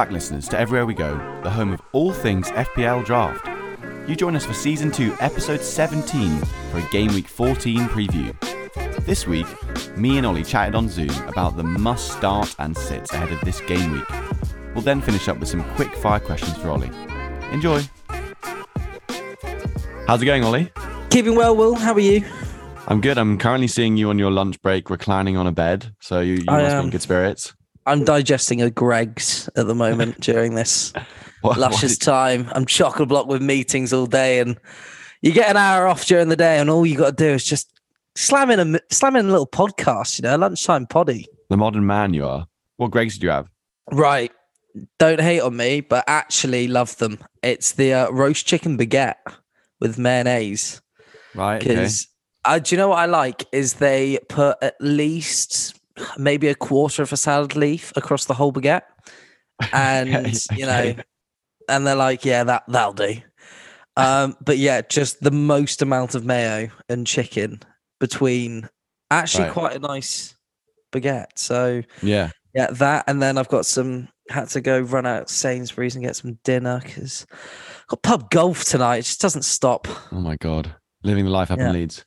back, listeners, to Everywhere We Go, the home of all things FPL Draft. You join us for Season 2, Episode 17, for a Game Week 14 preview. This week, me and Ollie chatted on Zoom about the must start and sits ahead of this game week. We'll then finish up with some quick fire questions for Ollie. Enjoy! How's it going, Ollie? Keeping well, Will. How are you? I'm good. I'm currently seeing you on your lunch break reclining on a bed, so you, you I must be in good spirits. I'm digesting a Greggs at the moment during this What- luscious what- time. I'm chock a block with meetings all day, and you get an hour off during the day, and all you got to do is just slam in a slam in a little podcast, you know, lunchtime poddy. the modern man you are. What Greggs did you have? Right. Don't hate on me, but actually love them. It's the uh, roast chicken baguette with mayonnaise. Right. Okay. Because uh, do you know what I like is they put at least maybe a quarter of a salad leaf across the whole baguette, and Okay, you know, okay. and they're like, yeah, that that'll do. Um, but yeah, just the most amount of mayo and chicken between actually Right. quite a nice baguette. So Yeah. yeah, that, and then I've got some. Had to go run out Sainsbury's and get some dinner because got pub golf tonight. It just doesn't stop. Oh my god, living the life up Yeah. in Leeds.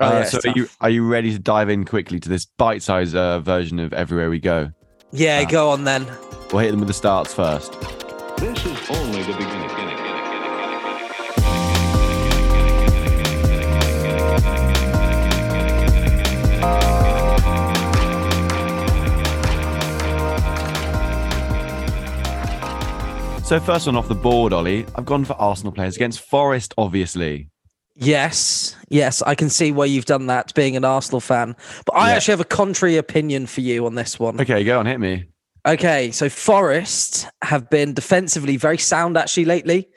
Oh, Uh, yeah, so are you are you ready to dive in quickly to this bite-sized uh, version of Everywhere We Go? Yeah, Ah. go on then. We'll hit them with the starts first. This is only the beginning. So first one off the board, Ollie. I've gone for Arsenal players against Forest, obviously. Yes, yes, I can see why you've done that, being an Arsenal fan. But I Yeah. actually have a contrary opinion for you on this one. Okay, go on, hit me. Okay, so Forest have been defensively very sound actually lately.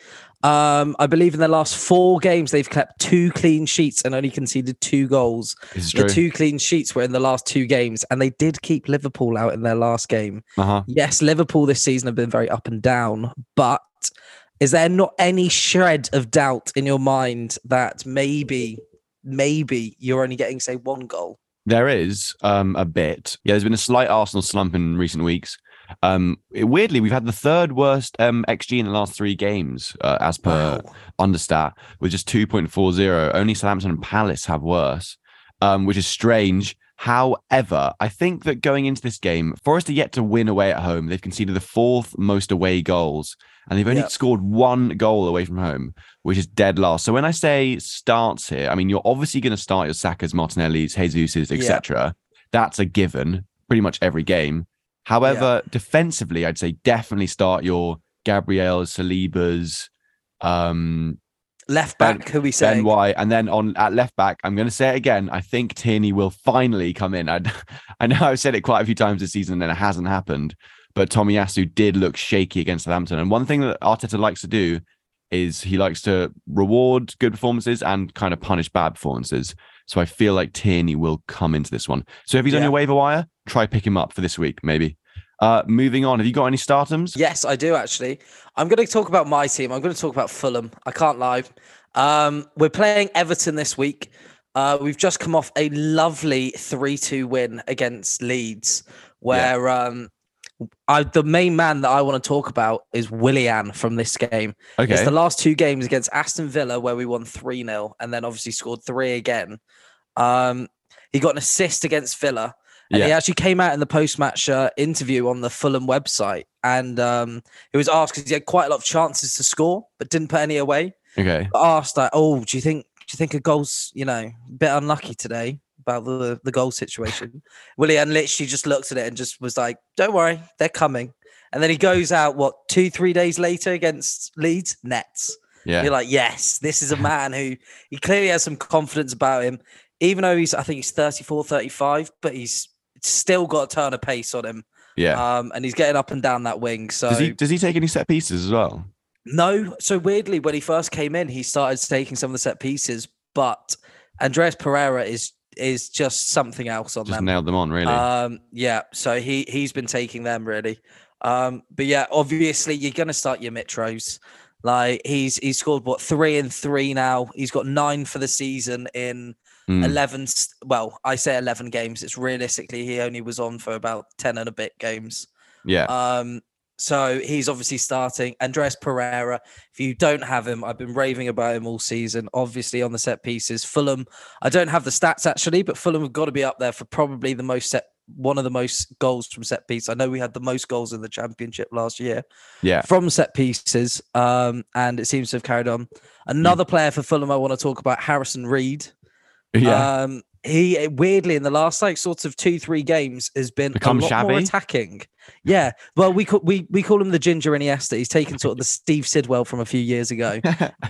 Um, I believe in their last four games they've kept two clean sheets and only conceded two goals. The two clean sheets were in the last two games, and they did keep Liverpool out in their last game. Uh-huh. Yes, Liverpool this season have been very up and down, but is there not any shred of doubt in your mind that maybe, maybe you're only getting, say, one goal? There is um, a bit. Yeah, there's been a slight Arsenal slump in recent weeks. Um, weirdly, we've had the third worst um, XG in the last three games, uh, as per Wow. Understat, with just 2.40. Only Southampton and Palace have worse, um, which is strange. However, I think that going into this game, Forest are yet to win away at home. They've conceded the fourth most away goals, and they've only Yep. scored one goal away from home, which is dead last. So when I say starts here, I mean you're obviously going to start your Sakas, Martinelli's, Jesus's, etc. That's a given, pretty much every game. However, defensively, I'd say definitely start your Gabriel Saliba's, um, Left Ben- back, who we Ben say? White, and then on at left back, I'm going to say it again. I think Tierney will finally come in. I, I know I've said it quite a few times this season, and it hasn't happened. But Tomiyasu did look shaky against Southampton, and one thing that Arteta likes to do is he likes to reward good performances and kind of punish bad performances. So I feel like Tierney will come into this one. So if he's on your waiver wire, try pick him up for this week, maybe. Uh, moving on, have you got any startums? Yes, I do actually. I'm going to talk about my team. I'm going to talk about Fulham. I can't lie. Um, we're playing Everton this week. Uh, we've just come off a lovely 3 2 win against Leeds, where um, I, the main man that I want to talk about is Willian from this game. It's Okay. the last two games against Aston Villa where we won 3 0 and then obviously scored three again. Um, he got an assist against Villa. And he actually came out in the post match uh, interview on the Fulham website. And um, he was asked because he had quite a lot of chances to score, but didn't put any away. Okay. Asked like, "Oh, do you think do you think a goal's you know a bit unlucky today about the the goal situation?" Willian literally just looked at it and just was like, "Don't worry, they're coming." And then he goes out what two three days later against Leeds nets. Yeah. You're like, yes, this is a man who he clearly has some confidence about him, even though he's, I think he's 34, 35, but he's still got a turn of pace on him. yeah. Um, and he's getting up and down that wing. So, does he does he take any set pieces as well? no, so weirdly, when he first came in, he started taking some of the set pieces, but Andreas Pereira is is just something else on Just them. nailed them on, really. Um, yeah, so he he's been taking them really. Um, but yeah, obviously you're gonna start your Mitros. Like he's he's scored what three and three now. He's got nine for the season in Mm. eleven. Well, I say eleven games. It's realistically he only was on for about ten and a bit games. yeah. Um, So he's obviously starting. Andreas Pereira, if you don't have him, I've been raving about him all season. Obviously on the set pieces, Fulham. I don't have the stats actually, but Fulham have got to be up there for probably the most set, one of the most goals from set piece. I know we had the most goals in the championship last year Yeah. from set pieces, um, and it seems to have carried on. Another player for Fulham I want to talk about, Harrison Reed. Yeah. Um, he weirdly in the last like sort of two three games has been Become a lot more attacking. Yeah, well we call we we call him the Ginger Iniesta. He's taken sort of the Steve Sidwell from a few years ago.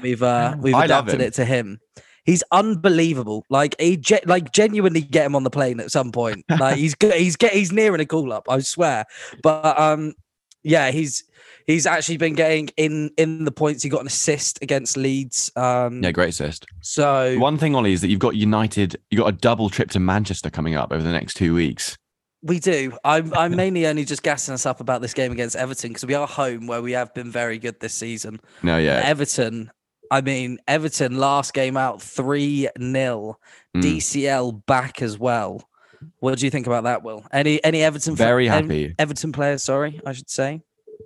We've uh we've I adapted it to him. He's unbelievable. Like he ge- like genuinely get him on the plane at some point. Like he's he's get he's nearing a call up. I swear. But um yeah, he's he's actually been getting in in the points. He got an assist against Leeds. Um yeah, great assist. so One thing, Ollie, is that you've got United, you've got a double trip to Manchester coming up over the next two weeks. We do. I'm I'm mainly only just gassing us up about this game against Everton because we are home where we have been very good this season. No, yeah. Everton, I mean Everton last game out three 0 Mm. DCL back as well. What do you think about that, Will? Any any Everton Very happy. Everton players, sorry, I should say.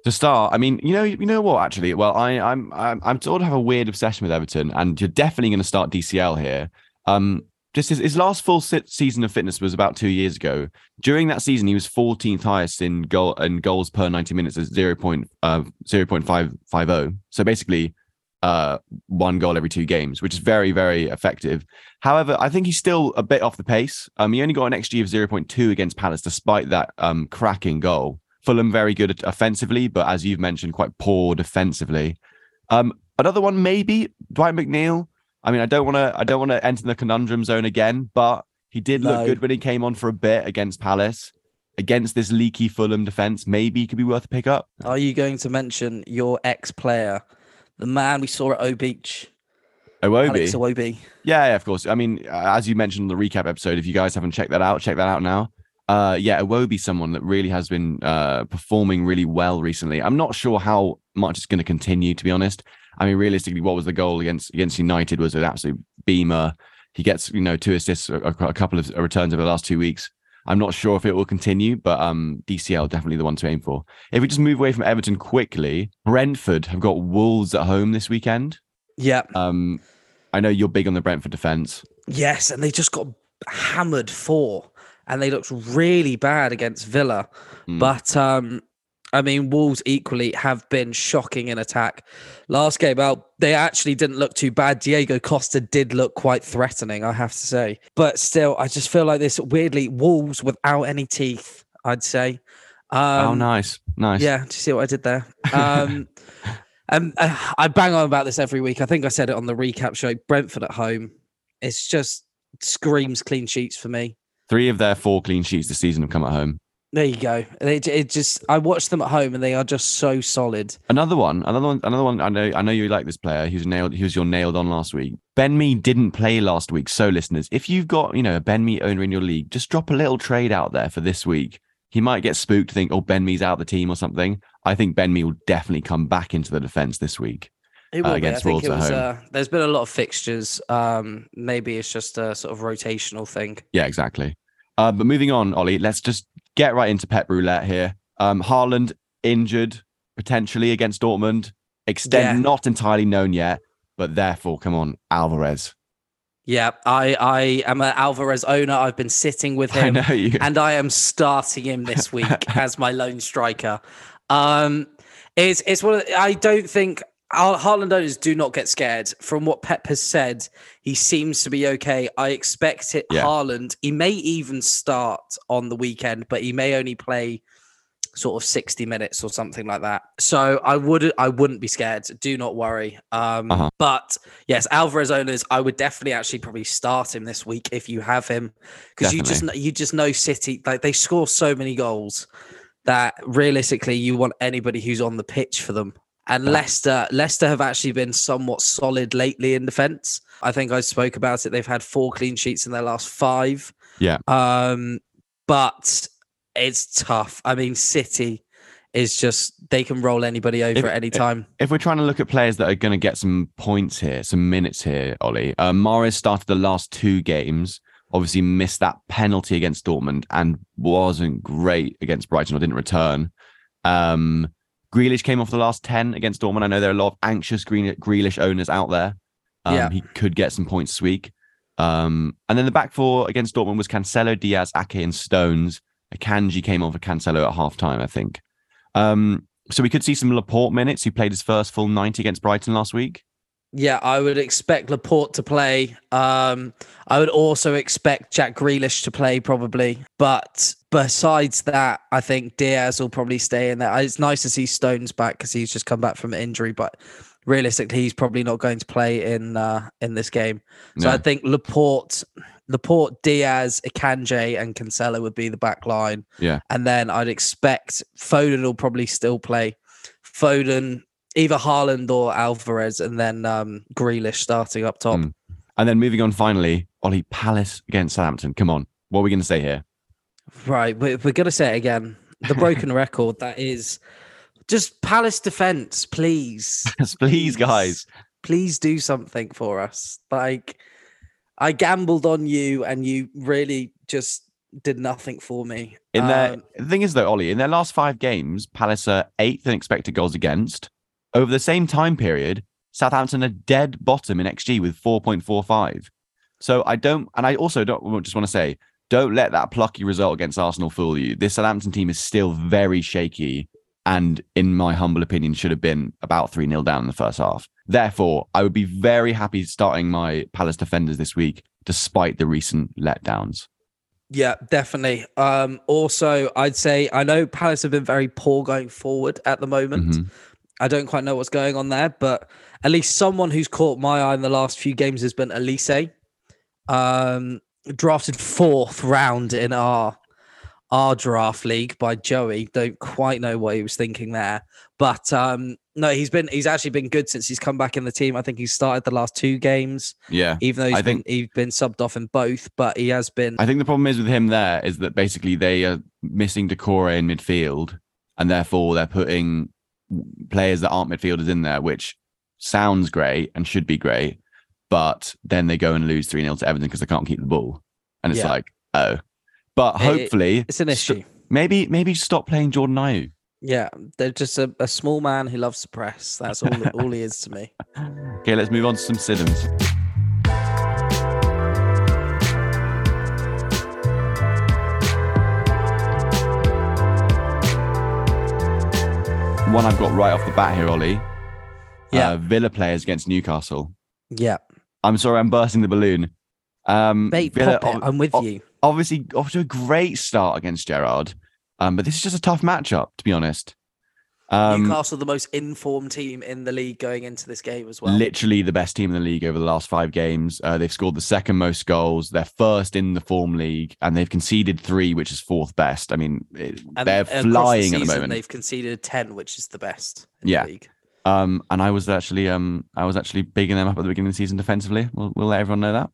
to start, I mean, you know, you know what? Actually, well, I, I'm, I'm, I'm sort of have a weird obsession with Everton, and you're definitely going to start DCL here. Um, just his, his last full season of fitness was about two years ago. During that season, he was 14th highest in goal and goals per 90 minutes at 0. Point, uh, 0.550. So basically, uh, one goal every two games, which is very, very effective. However, I think he's still a bit off the pace. Um, he only got an XG of 0.2 against Palace, despite that um cracking goal. Fulham very good offensively, but as you've mentioned, quite poor defensively. Um, another one maybe Dwight McNeil. I mean, I don't want to, I don't want to enter the conundrum zone again, but he did look No. good when he came on for a bit against Palace. Against this leaky Fulham defense, maybe he could be worth a pick up. Are you going to mention your ex player, the man we saw at O Beach, Iwobi. Alex Iwobi? Yeah, yeah, of course. I mean, as you mentioned in the recap episode, if you guys haven't checked that out, check that out now. Uh, yeah, Iwobi's someone that really has been uh, performing really well recently. I'm not sure how much it's going to continue, to be honest. I mean, realistically, what was the goal against against United was an absolute beamer. He gets, you know, two assists, a, a couple of returns over the last two weeks. I'm not sure if it will continue, but um, DCL definitely the one to aim for. If we just move away from Everton quickly, Brentford have got Wolves at home this weekend. Yeah. Um, I know you're big on the Brentford defense. Yes, and they just got hammered four, and they looked really bad against Villa. Mm. But um, I mean, Wolves equally have been shocking in attack. Last game out, they actually didn't look too bad. Diego Costa did look quite threatening, I have to say. But still, I just feel like this weirdly Wolves without any teeth. I'd say. Um, oh, nice, nice. yeah, do you see what I did there? Um, and uh, I bang on about this every week. I think I said it on the recap show. Brentford at home, it's just screams clean sheets for me. Three of their four clean sheets this season have come at home. There you go. It, it just I watched them at home and they are just so solid. Another one, another one, another one. I know, I know you like this player. He was nailed. He was your nailed on last week. Ben Me didn't play last week. So, listeners, if you've got you know a Ben Me owner in your league, just drop a little trade out there for this week. He might get spooked, think, oh, Ben Me's out of the team or something. I think Ben Me will definitely come back into the defense this week. It Uh, will be. I against think Wolves it was. Uh, there's been a lot of fixtures. Um, maybe it's just a sort of rotational thing. Yeah, exactly. Uh, but moving on, Ollie, let's just get right into Pep Roulette here. Um, Haaland injured potentially against Dortmund. Extent Yeah. not entirely known yet, but therefore, come on, Alvarez. Yeah, I I am an Alvarez owner. I've been sitting with I him. know you. and I am starting him this week as my lone striker. Um, it's it's one. Of, I don't think our Haaland owners do not get scared from what Pep has said. He seems to be okay. I expect it. Yeah. Haaland. He may even start on the weekend, but he may only play sort of 60 minutes or something like that. So I would I wouldn't be scared. Do not worry. Um Uh-huh. but yes, Alvarez owners, I would definitely actually probably start him this week if you have him because you just you just know City like they score so many goals that realistically you want anybody who's on the pitch for them. And Leicester, Leicester have actually been somewhat solid lately in defence. I think I spoke about it. They've had four clean sheets in their last five. Yeah. Um, but it's tough. I mean, City is just they can roll anybody over If- at any time. If we're trying to look at players that are going to get some points here, some minutes here, Ollie, uh, Mahrez started the last two games. Obviously, missed that penalty against Dortmund and wasn't great against Brighton or didn't return. Um, Grealish came off the last 10 against Dortmund. I know there are a lot of anxious Green, Grealish owners out there. Um, Yeah. He could get some points this week. Um, and then the back four against Dortmund was Cancelo, Dias, Ake, and Stones. Akanji came on for Cancelo at half time, I think. Um, so we could see some Laporte minutes, who played his first full 90 against Brighton last week. Yeah, I would expect Laporte to play. Um, I would also expect Jack Grealish to play probably. But besides that, I think Dias will probably stay in there. It's nice to see Stones back because he's just come back from injury, but realistically, he's probably not going to play in uh, in this game. So No. I think Laporte, Laporte, Dias, Akanji, and Cancelo would be the back line. Yeah. And then I'd expect Foden will probably still play. Foden, either Haaland or Alvarez, and then um, Grealish starting up top. Mm. And then moving on finally, Ollie Palace against Southampton. Come on. What are we going to say here? Right, we're, we're going to say it again. The broken record that is just Palace defense, please. Please, guys. please do something for us. Like, I gambled on you, and you really just did nothing for me. In their, Um, the thing is, though, Ollie, in their last five games, Palace are eighth in expected goals against. Over the same time period, Southampton are dead bottom in XG with 4.45. So I don't, and I also don't just want to say, don't let that plucky result against Arsenal fool you. This Southampton team is still very shaky, and in my humble opinion, should have been about 3 0 down in the first half. Therefore, I would be very happy starting my Palace defenders this week, despite the recent letdowns. Yeah, definitely. Um, also, I'd say I know Palace have been very poor going forward at the moment. Mhm. I don't quite know what's going on there, but at least someone who's caught my eye in the last few games has been Olise. Um, drafted fourth round in our our draft league by Joey. Don't quite know what he was thinking there, but um, no, he's been he's actually been good since he's come back in the team. I think he started the last two games, Yeah. even though he's I been think- he's been subbed off in both, but he has been. I think the problem is with him there is that basically they are missing Doucouré in midfield, and therefore they're putting players that aren't midfielders in there, which sounds great and should be great, but then they go and lose 3 0 to Everton because they can't keep the ball. And it's Yeah. like, oh. But It- hopefully, It's an st- issue. maybe maybe stop playing Jordan Ayew. Yeah, they're just a, a small man who loves to press. That's all all he is to me. Okay, let's move on to some Siddons. One I've got right off the bat here, Ollie. Yeah. Uh, Villa players against Newcastle. Yeah, I'm sorry, I'm bursting the balloon. Um, mate, Villa pop it. I'm with ob- you. obviously off to a great start against Gerrard, um, but this is just a tough matchup, to be honest. Um, Newcastle, the most informed team in the league going into this game as well. literally the best team in the league over the last five games. Uh, they've scored the second most goals. They're first in the form league, and they've conceded three, which is fourth best. I mean, it- And they're flying at the season, moment. They've conceded ten, which is the best. In Yeah. the league. Um, and I was actually, um, I was actually bigging them up at the beginning of the season defensively. We'll, we'll let everyone know that.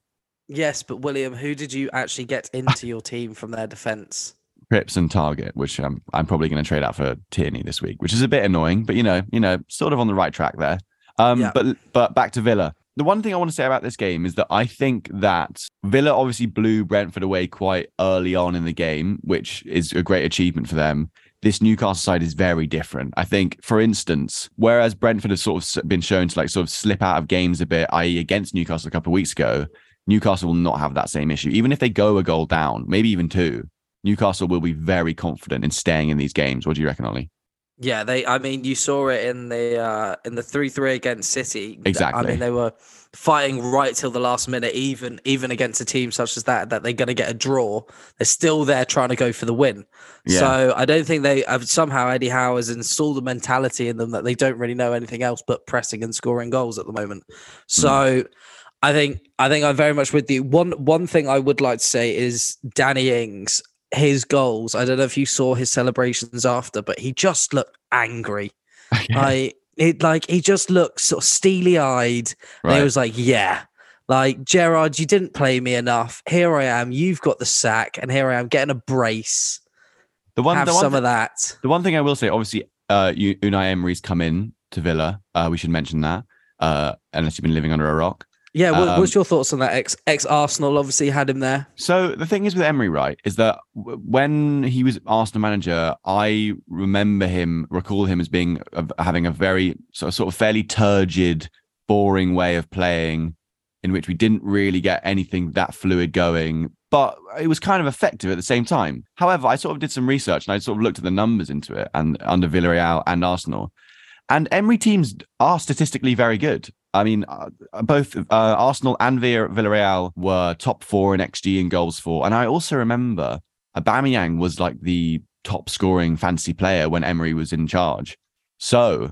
Yes, but William, who did you actually get into your team from their defense? Cripps and Targett, which um, I'm probably going to trade out for Tierney this week, which is a bit annoying, but you know, you know, sort of on the right track there. Um, Yeah. but but back to Villa. The one thing I want to say about this game is that I think that Villa obviously blew Brentford away quite early on in the game, which is a great achievement for them. This Newcastle side is very different. I think, for instance, whereas Brentford has sort of been shown to like sort of slip out of games a bit, i.e., against Newcastle a couple of weeks ago, Newcastle will not have that same issue. Even if they go a goal down, maybe even two, Newcastle will be very confident in staying in these games. What do you reckon, Ollie? Yeah, they. I mean, you saw it in the uh, in the three three against City. Th- I mean, they were fighting right till the last minute, even even against a team such as that, that they're going to get a draw. They're still there trying to go for the win. Yeah. So I don't think they have somehow Eddie Howe has installed a mentality in them that they don't really know anything else but pressing and scoring goals at the moment. So I think I think I'm very much with you. One one thing I would like to say is Danny Ings, his goals. I don't know if you saw his celebrations after, but he just looked angry. I it like he just looked sort of steely eyed. And he was like, Yeah. Like Gerrard, you didn't play me enough. Here I am. You've got the sack, and here I am getting a brace. The one, Have the one, some thi- of that. the one thing I will say, obviously, uh, Unai Emery's come in to Villa. Uh, we should mention that, uh, unless you've been living under a rock. Yeah, what, Um, what's your thoughts on that? Ex ex Arsenal obviously had him there. So the thing is with Emery, right, is that when he was Arsenal manager, I remember him, recall him as being having a very sort of, sort of fairly turgid, boring way of playing, in which we didn't really get anything that fluid going. But it was kind of effective at the same time. However, I sort of did some research and I sort of looked at the numbers into it and under Villarreal and Arsenal. And Emery teams are statistically very good. I mean, uh, both uh, Arsenal and Villa- Villarreal were top four in XG and goals for. And I also remember Aubameyang was like the top scoring fantasy player when Emery was in charge. So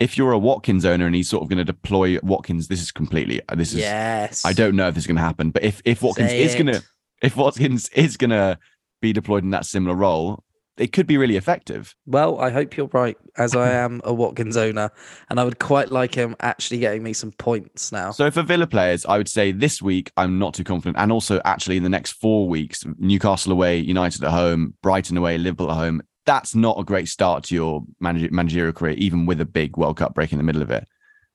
if you're a Watkins owner and he's sort of going to deploy Watkins, this is completely, uh, this is, yes. I don't know if this is going to happen, but if, if Watkins Say is going to, if Watkins is going to be deployed in that similar role, it could be really effective. Well, I hope you're right, as I am a Watkins owner, and I would quite like him actually getting me some points now. So for Villa players, I would say this week I'm not too confident, and also actually in the next four weeks, Newcastle away, United at home, Brighton away, Liverpool at home. That's not a great start to your manage- managerial career, even with a big World Cup break in the middle of it.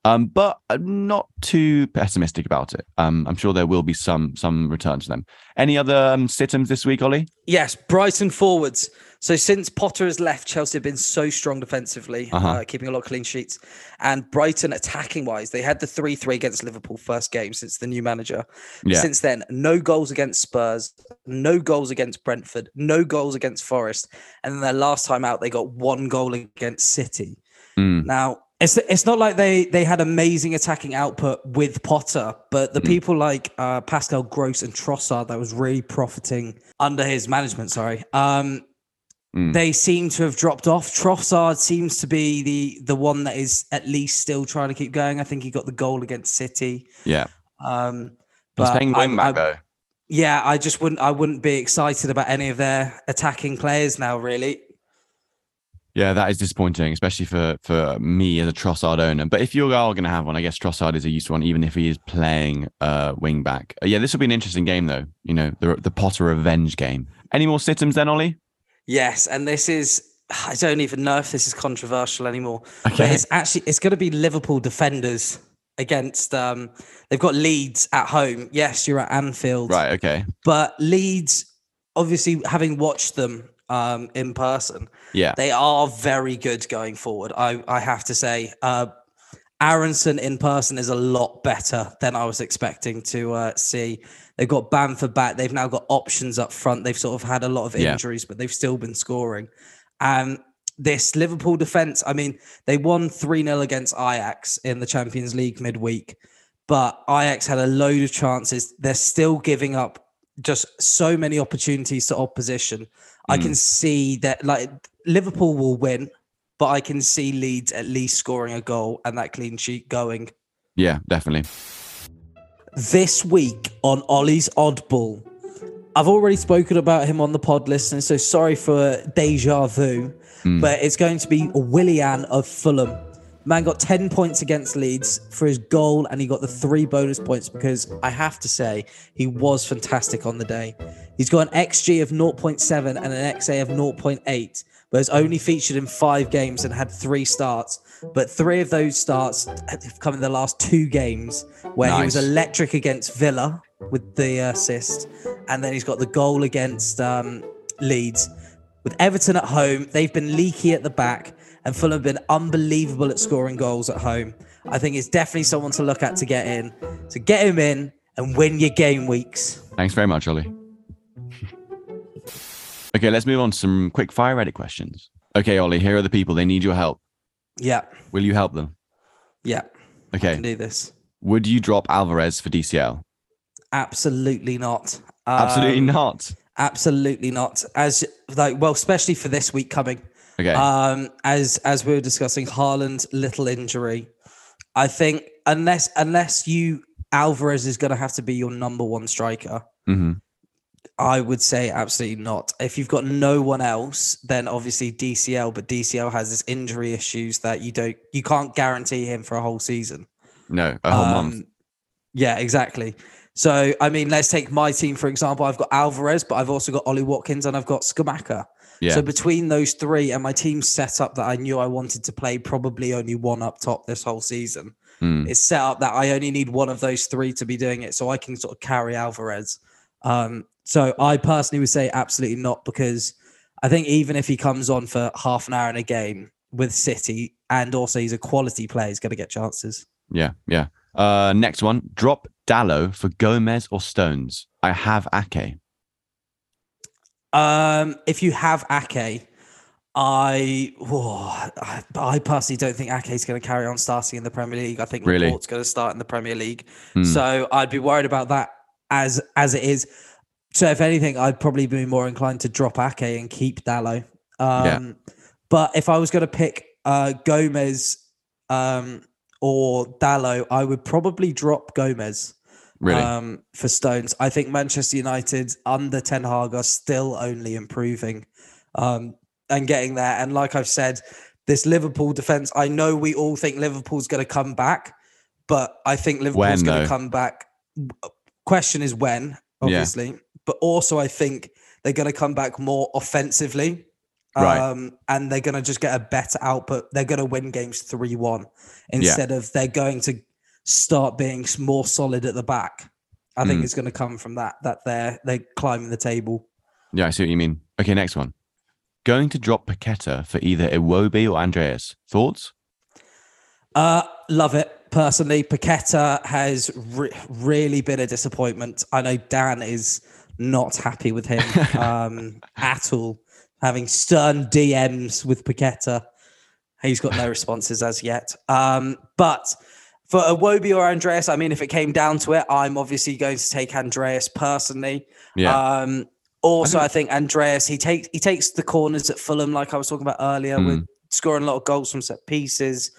Um, but I'm not too pessimistic about it. Um, I'm sure there will be some some returns to them. Any other um, situms this week, Ollie? Yes, Brighton forwards. So since Potter has left, Chelsea have been so strong defensively, uh Uh-huh. keeping a lot of clean sheets. And Brighton attacking wise, they had the 3 3 against Liverpool first game since the new manager. Yeah. Since then, no goals against Spurs, no goals against Brentford, no goals against Forest. And then their last time out, they got one goal against City. Mm, Now, it's it's not like they they had amazing attacking output with Potter, but the Mm. people like uh, Pascal Gross and Trossard that was really profiting under his management. Sorry, um, Mm. they seem to have dropped off. Trossard seems to be the the one that is at least still trying to keep going. I think he got the goal against City. yeah, Um, he's playing wing back though. yeah, I just wouldn't I wouldn't be excited about any of their attacking players now. Really, Yeah, that is disappointing, especially for for me as a Trossard owner. But if you are going to have one, I guess Trossard is a useful one, even if he is playing uh, wing back. Uh, yeah, this will be an interesting game, though. You know, the the Potter revenge game. Any more situms then, Ollie? Yes, and this is I don't even know if this is controversial anymore. But Okay. it's actually it's going to be Liverpool defenders against um they've got Leeds at home. Yes, you're at Anfield. Right. Okay. But Leeds obviously having watched them um in person, Yeah. they are very good going forward. I I have to say uh Aaronson in person is a lot better than I was expecting to uh, see. They've got Bamford back. They've now got options up front. They've sort of had a lot of Yeah. injuries, but they've still been scoring. And this Liverpool defense, I mean, they won 3 0 against Ajax in the Champions League midweek, but Ajax had a load of chances. They're still giving up just so many opportunities to opposition. I can hmm. see that, like, Liverpool will win, but I can see Leeds at least scoring a goal and that clean sheet going. Yeah. Definitely. This week on Ollie's Oddball, I've already spoken about him on the pod list, and so sorry for deja vu, hmm. but it's going to be Willian of Fulham. Man got 10 points against Leeds for his goal, and he got the three bonus points because I have to say he was fantastic on the day. He's got an XG of 0.7 and an XA of 0.8, but has only featured in five games and had three starts. But three of those starts have come in the last two games where he was electric against Villa with the assist, and then he's got the goal against um, Leeds. With Everton at home, they've been leaky at the back, and Fulham have been unbelievable at scoring goals at home. I think it's definitely someone to look at to get in. So get him in and win your game weeks. Thanks very much, Ollie. okay, let's move on to some quick fire Reddit questions. Okay, Ollie, here are the people. They need your help. Yeah, Will you help them? yeah, Okay. can do this. Would you drop Alvarez for DCL? Absolutely not. Absolutely Um, not. Absolutely not. As like, well, especially for this week coming. Okay. Um, as as we were discussing, Haaland's little injury. I think unless unless you Alvarez is going to have to be your number one striker, hmm I would say absolutely not. If you've got no one else, then obviously DCL. But DCL has this injury issues that you don't you can't guarantee him for a whole season. No, a whole month. Um, Yeah, exactly. So I mean, let's take my team for example. I've got Alvarez, but I've also got Ollie Watkins and I've got Scamacca. Yeah. So between those three and my team set up that I knew I wanted to play probably only one up top this whole season. Mm. it's set up that I only need one of those three to be doing it, so I can sort of carry Alvarez. Um, so I personally would say absolutely not because I think even if he comes on for half an hour in a game with City and also he's a quality player, he's going to get chances. Yeah, yeah. Uh, next one. Drop Dalot for Gomez or Stones. I have Ake. Um, if you have Ake, I, whoa, I I personally don't think Ake is going to carry on starting in the Premier League. I think Really? Laporte's going to start in the Premier League, Hmm. so I'd be worried about that as as it is. So if anything, I'd probably be more inclined to drop Ake and keep Dalot. Um, But if I was going to pick uh, Gomez um, or Dalot, I would probably drop Gomez Really? um, for Stones. I think Manchester United under Ten Hag are still only improving um, and getting there. And like I've said, this Liverpool defense, I know we all think Liverpool's going to come back, but I think Liverpool's going to come back. Question is when, obviously, but also I think they're going to come back more offensively. Right. Um, and they're going to just get a better output. They're going to win games 3 1 instead of they're going to start being more solid at the back. I think Mm. it's going to come from that that they're they're climbing the table. yeah, I see what you mean. Okay, next one. Going to drop Paqueta for either Iwobi or Andreas. Thoughts? Uh love it personally. Paqueta has re- really been a disappointment. I know Dan is not happy with him um, at all. Having stern DMs with Paqueta, he's got no responses as yet. Um, but for Iwobi or Andreas, I mean, if it came down to it, I'm obviously going to take Andreas personally. Yeah. Um, also, I I think Andreas he takes he takes the corners at Fulham, like I was talking about earlier, Mm. with scoring a lot of goals from set pieces.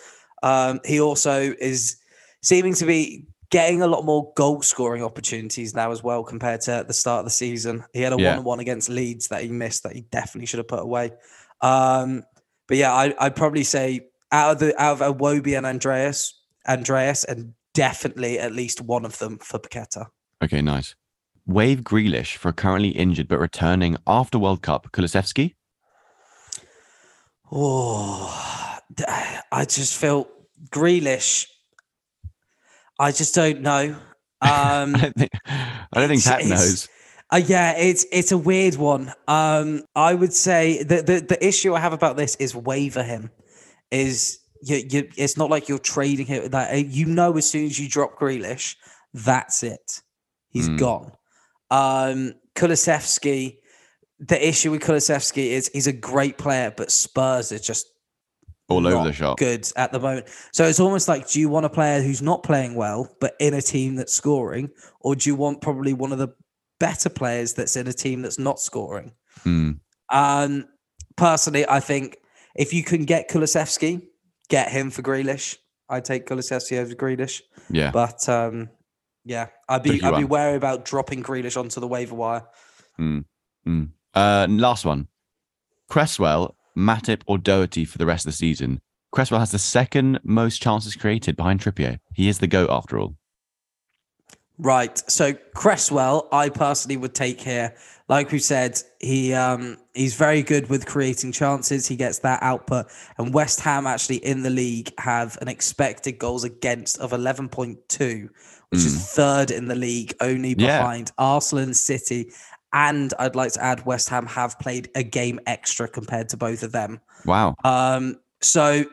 Um, he also is seeming to be getting a lot more goal scoring opportunities now as well compared to the start of the season. He had a Yeah. one on one against Leeds that he missed that he definitely should have put away. Um, but yeah, I, I'd probably say out of the out of Iwobi and Andreas, Andreas, and definitely at least one of them for Paqueta. Okay, nice. Wave Grealish for currently injured but returning after World Cup. Kulusevski? Oh, I just feel Grealish. I just don't know. Um, I don't think, I don't think Pat knows. Uh, yeah, it's it's a weird one. Um, I would say the, the the issue I have about this is waiver him. Is you, you it's not like you're trading him. That uh, you know, as soon as you drop Grealish, that's it. He's Mm. gone. Um, Kulusevski. The issue with Kulusevski is he's a great player, but Spurs are just All over not the shop. Good at the moment. So it's almost like, do you want a player who's not playing well, but in a team that's scoring, or do you want probably one of the better players that's in a team that's not scoring? Mm, Um, personally, I think if you can get Kulusevski, get him for Grealish. I'd take Kulusevski over Grealish. yeah. But um, yeah, I'd be Tricky I'd be wary about dropping Grealish onto the waiver wire. Uh, last one. Cresswell, Matip, or Doherty for the rest of the season. Cresswell has the second most chances created behind Trippier. He is the GOAT after all. Right. So Cresswell, I personally would take here. Like we said, he um he's very good with creating chances. He gets that output. And West Ham actually in the league have an expected goals against of 11.2, which is third in the league, only Yeah. behind Arsenal and City. And I'd like to add West Ham have played a game extra compared to both of them. Wow. Um, so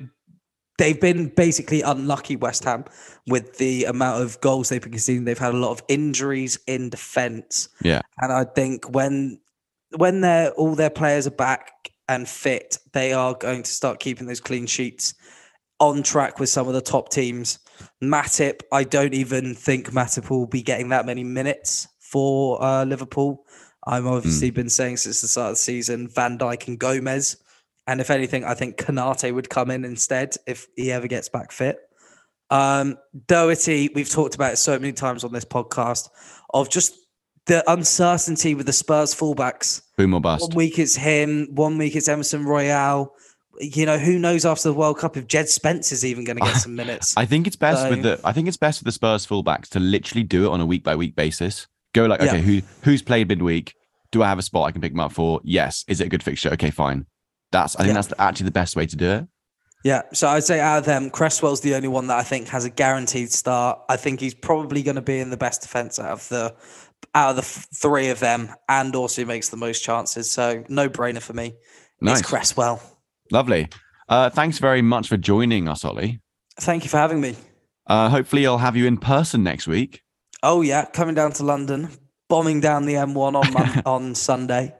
they've been basically unlucky, West Ham, with the amount of goals they've been conceding. They've had a lot of injuries in defence, Yeah. and I think when when they're all their players are back and fit, they are going to start keeping those clean sheets on track with some of the top teams. Matip, I don't even think Matip will be getting that many minutes for uh, Liverpool. I've obviously been saying since the start of the season, Van Dijk and Gomez. And if anything, I think Konaté would come in instead if he ever gets back fit. Um, Doherty, we've talked about it so many times on this podcast of just the uncertainty with the Spurs fullbacks. Boom or bust. One week it's him, one week it's Emerson Royal. You know, who knows after the World Cup if Djed Spence's even going to get some minutes. I think it's best with the I think it's best for the Spurs fullbacks to literally do it on a week by week basis. Go like, Yeah. okay, who who's played midweek? Do I have a spot I can pick them up for? Yes. Is it a good fixture? Okay, fine. That's I think Yeah. that's actually the best way to do it. Yeah, so I'd say out of them, Cresswell's the only one that I think has a guaranteed start. I think he's probably going to be in the best defense out of the out of the three of them, and also makes the most chances. So no brainer for me. Nice. It's Cresswell. Lovely. Uh, thanks very much for joining us, Ollie. Thank you for having me. Uh, hopefully, I'll have you in person next week. Oh yeah, coming down to London, bombing down the M1 on Mon- on Sunday.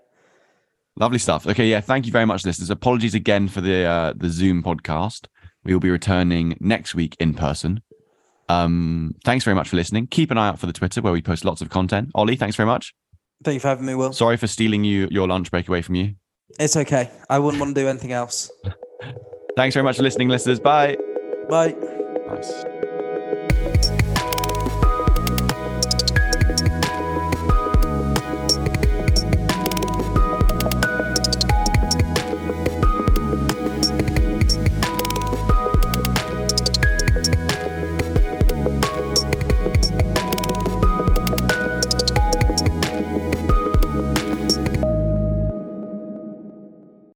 Lovely stuff. Okay, yeah. Thank you very much, listeners. Apologies again for the uh, the Zoom podcast. We will be returning next week in person. Um, thanks very much for listening. Keep an eye out for the Twitter where we post lots of content. Ollie, thanks very much. Thank you for having me, Will. Sorry for stealing you your lunch break away from you. It's okay. I wouldn't want to do anything else. Thanks very much for listening, listeners. Bye. Bye. Nice.